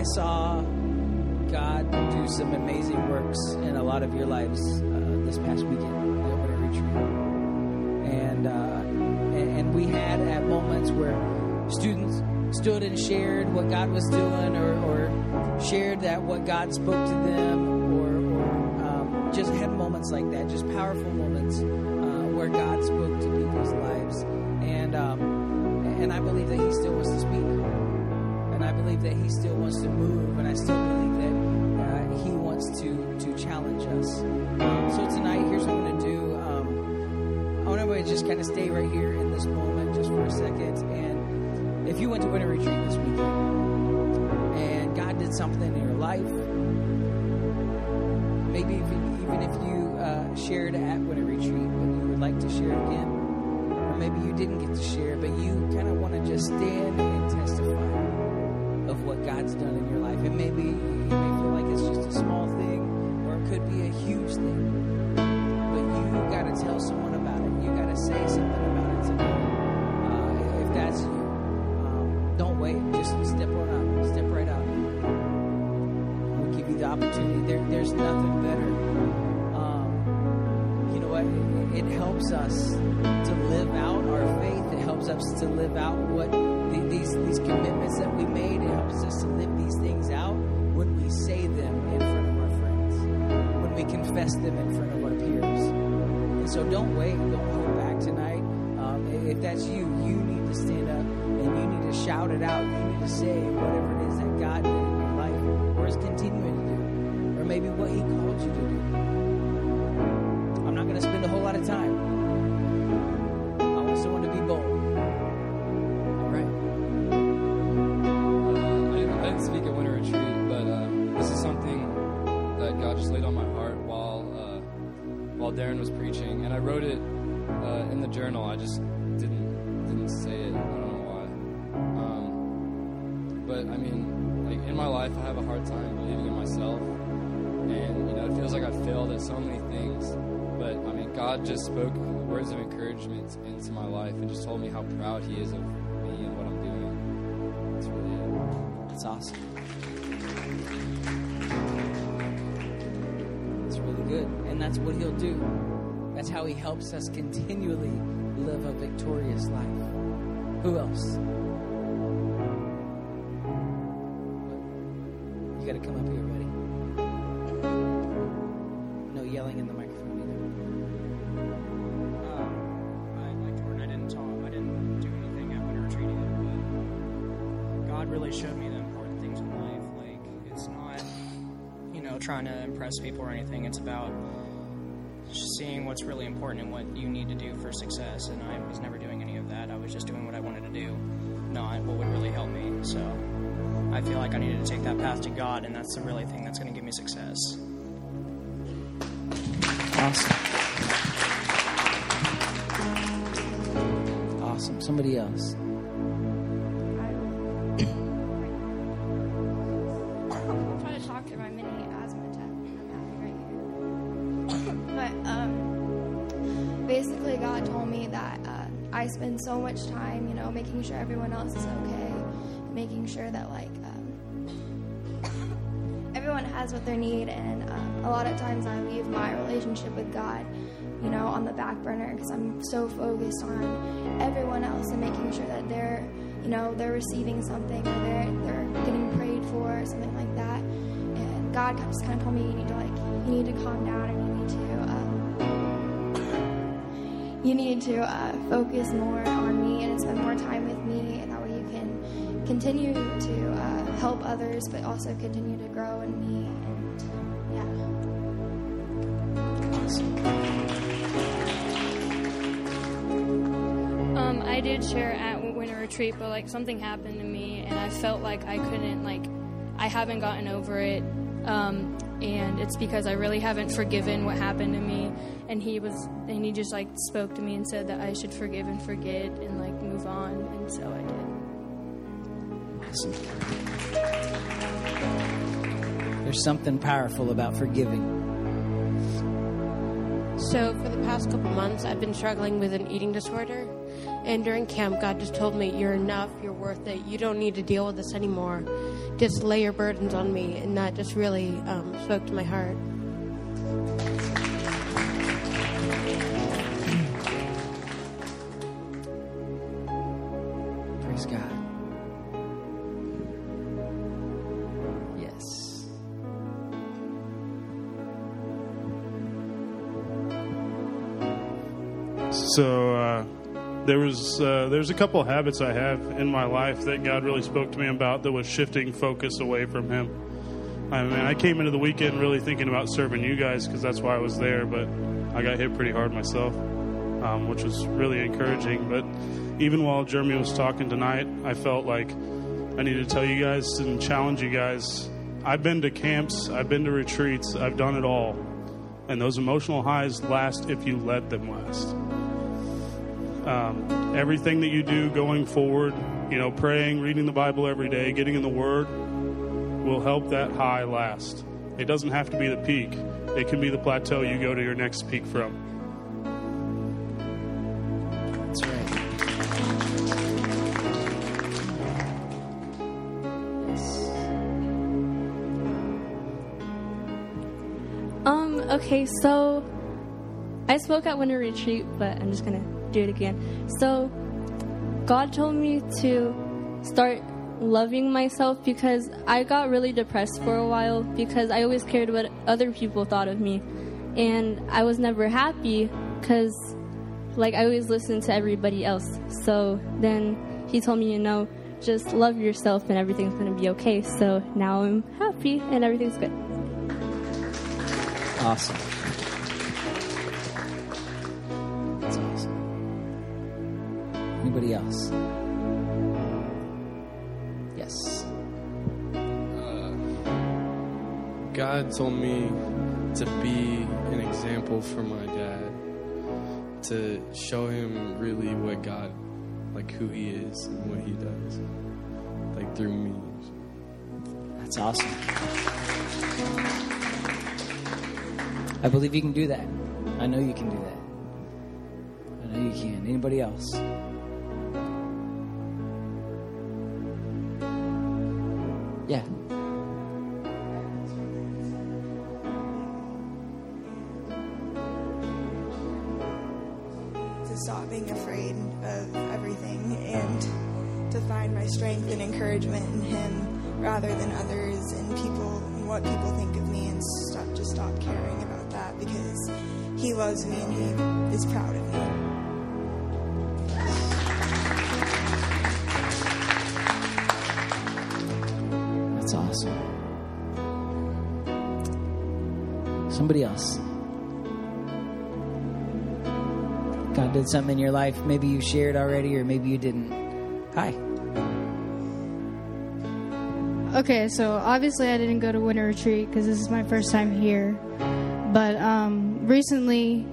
I saw God do some amazing works in a lot of your lives uh, this past weekend at Winter Retreat, and, uh, and we had at moments where students stood and shared what God was doing, or, or shared that what God spoke to them, or, or um, just had moments like that, just powerful moments uh, where God spoke to people's lives, and um, and I believe that He still wants to speak believe that He still wants to move, and I still believe that uh, He wants to to challenge us. Um, so tonight, here's what I'm going to do. Um, I want everybody to just kind of stay right here in this moment, just for a second. And if you went to Winter Retreat this weekend, and God did something in your life, maybe if, even if you uh, shared at Winter Retreat, but you would like to share again, or maybe you didn't get to share, but you kind of want to just stand and testify what God's done in your life. It may be, you may feel like it's just a small thing, or it could be a huge thing. But you got to tell someone about it. You got to say something about it tonight. Uh, if that's you, um, don't wait. Just step on up. Step right up. We'll give you the opportunity. There, there's nothing better. Um, you know what? It, helps us to live out our faith. It helps us to live out what these these commitments that we made. It helps us to live these things out when we say them in front of our friends, when we confess them in front of our peers. And so don't wait. Don't hold back tonight. Um, if that's you, you need to stand up and you need to shout it out. You need to say whatever it is that God did in your life or is continuing to do, or maybe what He called you to do. While Darren was preaching, and I wrote it uh, in the journal. I just didn't didn't say it. I don't know why. Um, but I mean, like in my life, I have a hard time believing in myself, and you know, it feels like I failed at so many things. But I mean, God just spoke words of encouragement into my life and just told me how proud He is of me and what I'm doing. That's really it. Awesome. That's what he'll do. That's how he helps us continually live a victorious life. Who else? You got to come up here, buddy. No yelling in the microphone Um, I, like Jordan, I didn't talk. I didn't do anything at Winter Retreat either. But God really showed me the important things in life. Like it's not, you know, trying to impress people or anything. It's about seeing what's really important and what you need to do for success. And I was never doing any of that. I was just doing what I wanted to do, not what would really help me. So I feel like I needed to take that path to God, and that's the really thing that's going to give me success. Awesome. Awesome. Somebody else. Spend so much time, you know, making sure everyone else is okay, making sure that like um, everyone has what they need, and uh, a lot of times I leave my relationship with God, you know, on the back burner because I'm so focused on everyone else and making sure that they're, you know, they're receiving something or they're they're getting prayed for or something like that. And God just kind of told me you need to like you need to calm down you need to uh, focus more on me and spend more time with me, and that way you can continue to uh, help others, but also continue to grow in me. And yeah. Um, I did share at winter retreat, but like something happened to me, and I felt like I couldn't like I haven't gotten over it, um, and it's because I really haven't forgiven what happened to me. And he was, and he just like spoke to me and said that I should forgive and forget and like move on, and so I did. Awesome. There's something powerful about forgiving. So, for the past couple months, I've been struggling with an eating disorder. And during camp, God just told me, You're enough, you're worth it, you don't need to deal with this anymore. Just lay your burdens on me. And that just really um, spoke to my heart. There was uh, there's a couple of habits I have in my life that God really spoke to me about that was shifting focus away from Him. I mean, I came into the weekend really thinking about serving you guys because that's why I was there, but I got hit pretty hard myself, um, which was really encouraging. But even while Jeremy was talking tonight, I felt like I needed to tell you guys and challenge you guys. I've been to camps, I've been to retreats, I've done it all. And those emotional highs last if you let them last um, everything that you do going forward, you know, praying, reading the Bible every day, getting in the Word, will help that high last. It doesn't have to be the peak, it can be the plateau you go to your next peak from. That's right. Um, okay, so I spoke at Winter Retreat, but I'm just gonna do it again. So, God told me to start loving myself because I got really depressed for a while because I always cared what other people thought of me. And I was never happy because, like, I always listened to everybody else. So then He told me, you know, just love yourself and everything's gonna be okay. So now I'm happy and everything's good. Awesome. Else? Yes. God told me to be an example for my dad, to show him really what God, like who he is and what he does, like through me. That's awesome. I believe you can do that. I know you can do that. I know you can. Anybody else? Yeah. to stop being afraid of everything and to find my strength and encouragement in him rather than others and people and what people think of me and stop just stop caring about that because he loves me and he is proud of me. Somebody else. God did something in your life. Maybe you shared already, or maybe you didn't. Hi. Okay, so obviously I didn't go to winter retreat because this is my first time here. But um, recently,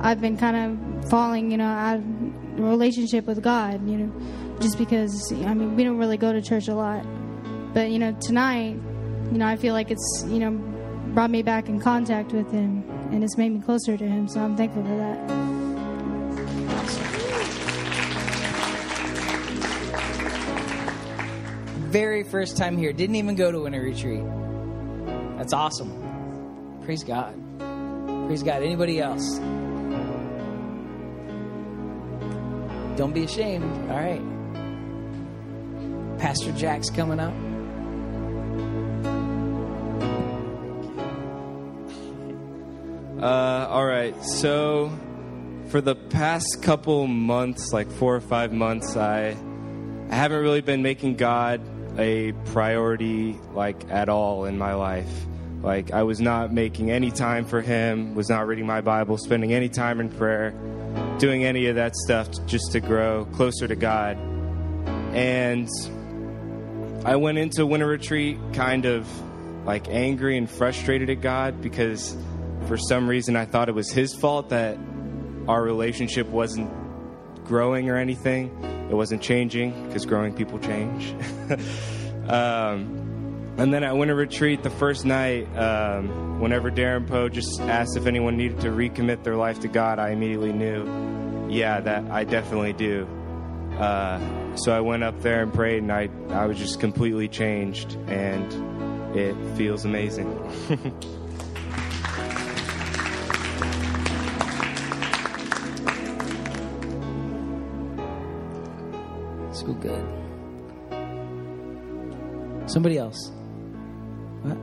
I've been kind of falling, you know, out of relationship with God, you know, just because I mean we don't really go to church a lot. But you know, tonight, you know, I feel like it's you know brought me back in contact with Him, and it's made me closer to Him. So I'm thankful for that. Very first time here. Didn't even go to winter retreat. That's awesome. Praise God. Praise God. Anybody else? Don't be ashamed. All right. Pastor Jack's coming up. Uh, all right. So, for the past couple months, like four or five months, I, I haven't really been making God a priority, like at all in my life. Like I was not making any time for Him, was not reading my Bible, spending any time in prayer, doing any of that stuff just to grow closer to God. And I went into winter retreat kind of like angry and frustrated at God because for some reason I thought it was his fault that our relationship wasn't growing or anything. It wasn't changing because growing people change. um, and then at winter retreat, the first night, um, whenever Darren Poe just asked if anyone needed to recommit their life to God, I immediately knew, yeah, that I definitely do. Uh, so I went up there and prayed, and I, I was just completely changed, and it feels amazing. Good. Somebody else. What?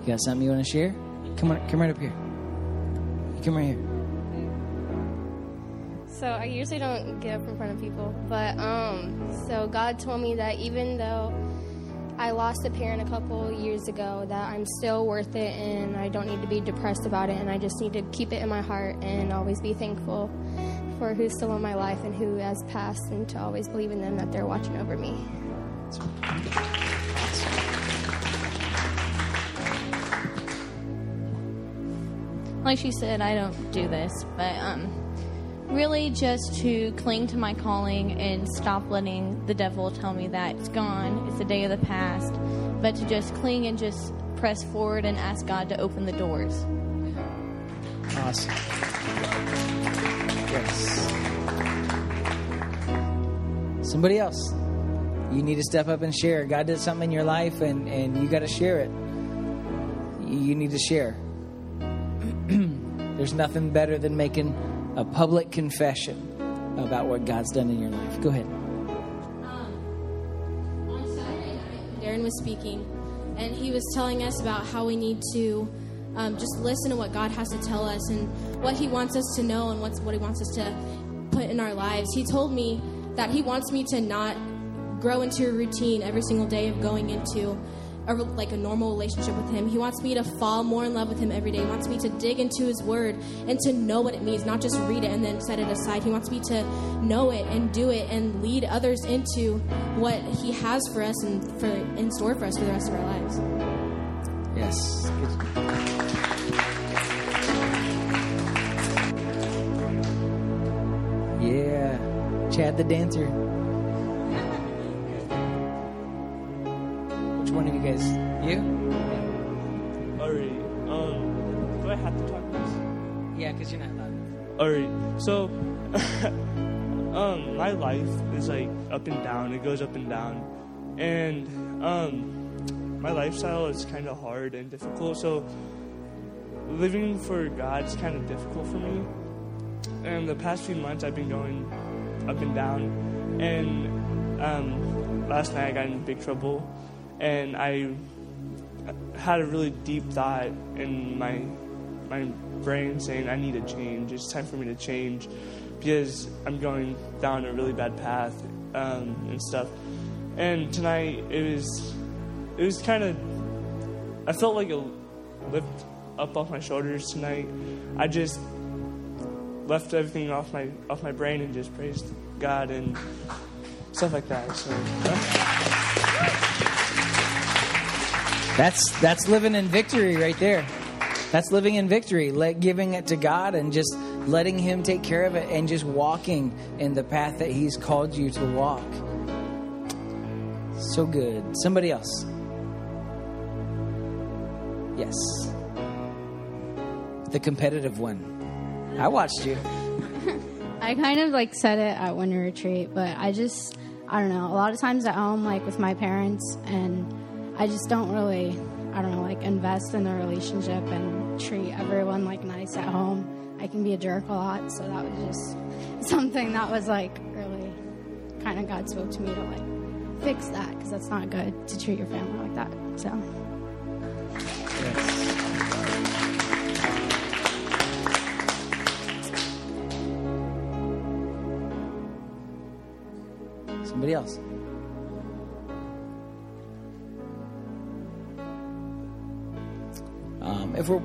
You got something you want to share? Come on, come right up here. Come right here. So I usually don't get up in front of people, but um, so God told me that even though I lost a parent a couple years ago, that I'm still worth it, and I don't need to be depressed about it, and I just need to keep it in my heart and always be thankful for who's still in my life and who has passed, and to always believe in them that they're watching over me. like she said, I don't do this, but um, really just to cling to my calling and stop letting the devil tell me that it's gone, it's a day of the past, but to just cling and just press forward and ask God to open the doors. Awesome. Yes. Somebody else. You need to step up and share. God did something in your life and, and you got to share it. You need to share. There's nothing better than making a public confession about what God's done in your life. Go ahead. Um, on Saturday night, Darren was speaking, and he was telling us about how we need to um, just listen to what God has to tell us and what He wants us to know and what's, what He wants us to put in our lives. He told me that He wants me to not grow into a routine every single day of going into a, like a normal relationship with Him. He wants me to fall more in love with Him every day. He wants me to dig into His Word and to know what it means, not just read it and then set it aside. He wants me to know it and do it and lead others into what He has for us and for in store for us for the rest of our lives. Yes. Yeah. Chad the dancer. Which one of you guys? You? Alright. Um, do I have to talk this? Yeah, because you're not loud. Alright. So, um, my life is like up and down. It goes up and down, and um, my lifestyle is kind of hard and difficult. So, living for God is kind of difficult for me. And the past few months, I've been going up and down. And um, last night, I got in big trouble, and I had a really deep thought in my my brain saying I need to change. It's time for me to change because I'm going down a really bad path um, and stuff. And tonight it was it was kind of I felt like a lift up off my shoulders tonight. I just left everything off my off my brain and just praised God and stuff like that. So. That's that's living in victory right there. That's living in victory, let giving it to God and just letting Him take care of it and just walking in the path that He's called you to walk. So good. Somebody else. Yes. The competitive one. I watched you. I kind of like said it at winter retreat, but I just I don't know. A lot of times at home, like with my parents, and I just don't really I don't know like invest in the relationship and treat everyone like nice at home. I can be a jerk a lot, so that was just something that was like really kind of God spoke to me to like fix that because that's not good to treat your family like that. So. Somebody else. Um, if we're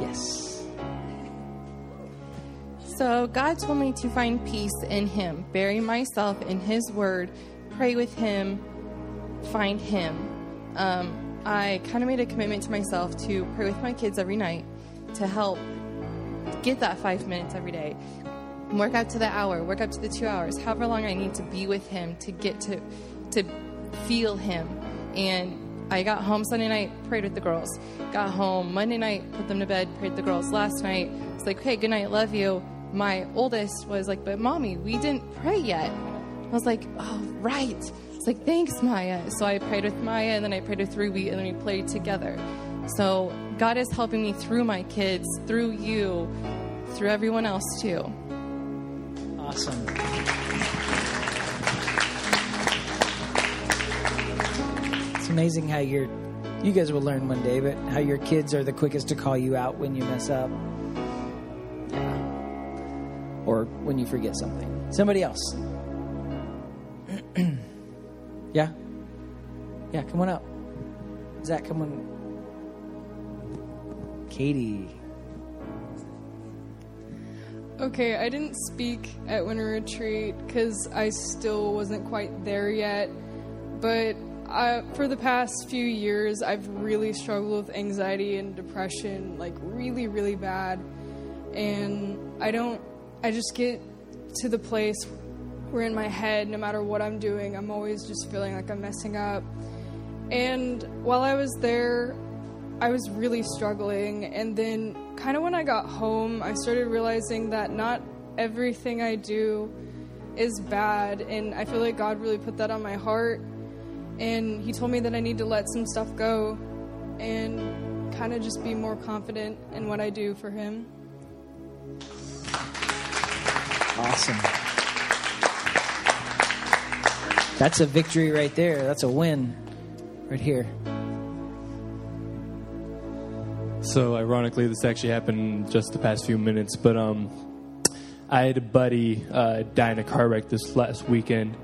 yes, So God told me to find peace in Him, bury myself in His Word, pray with Him, find Him. Um, I kind of made a commitment to myself to pray with my kids every night to help get that five minutes every day. Work out to the hour, work up to the two hours, however long I need to be with Him to get to to feel Him. And I got home Sunday night, prayed with the girls. Got home Monday night, put them to bed, prayed with the girls. Last night, it's like, hey, good night, love you. my oldest was like, But mommy, we didn't pray yet. I was like, Oh, right. It's like, Thanks, Maya. So I prayed with Maya, and then I prayed with Ruby, and then we played together. So God is helping me through my kids, through you, through everyone else, too. Awesome. It's amazing how you're. You guys will learn one day, but how your kids are the quickest to call you out when you mess up. Or when you forget something. Somebody else. yeah? Yeah, come on up. Zach, come on. Katie. Okay, I didn't speak at Winter Retreat because I still wasn't quite there yet. But uh, for the past few years, I've really struggled with anxiety and depression, like really, really bad. And I don't, I just get to the place in my head, no matter what I'm doing, I'm always just feeling like I'm messing up. And while I was there, I was really struggling. And then, kind of when I got home, I started realizing that not everything I do is bad. And I feel like God really put that on my heart. And He told me that I need to let some stuff go and kind of just be more confident in what I do for Him. Awesome. That's a victory right there. That's a win right here. So ironically, this actually happened just the past few minutes, but um, I had a buddy uh, die in a car wreck this last weekend,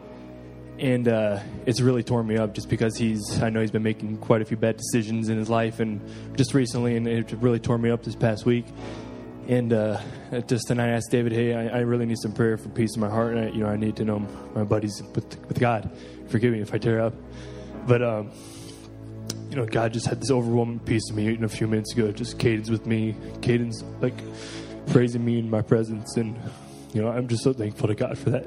and uh, it's really torn me up just because he's I know he's been making quite a few bad decisions in his life, and just recently, and it really tore me up this past week. And uh, just tonight, I asked David, "Hey, I, I really need some prayer for peace in my heart, and I, you know, I need to know my buddies with with God. Forgive me if I tear up." But um, you know, God just had this overwhelming peace in me know, a few minutes ago. Just Caden's with me, Caden's like praising me in my presence, and you know, I'm just so thankful to God for that.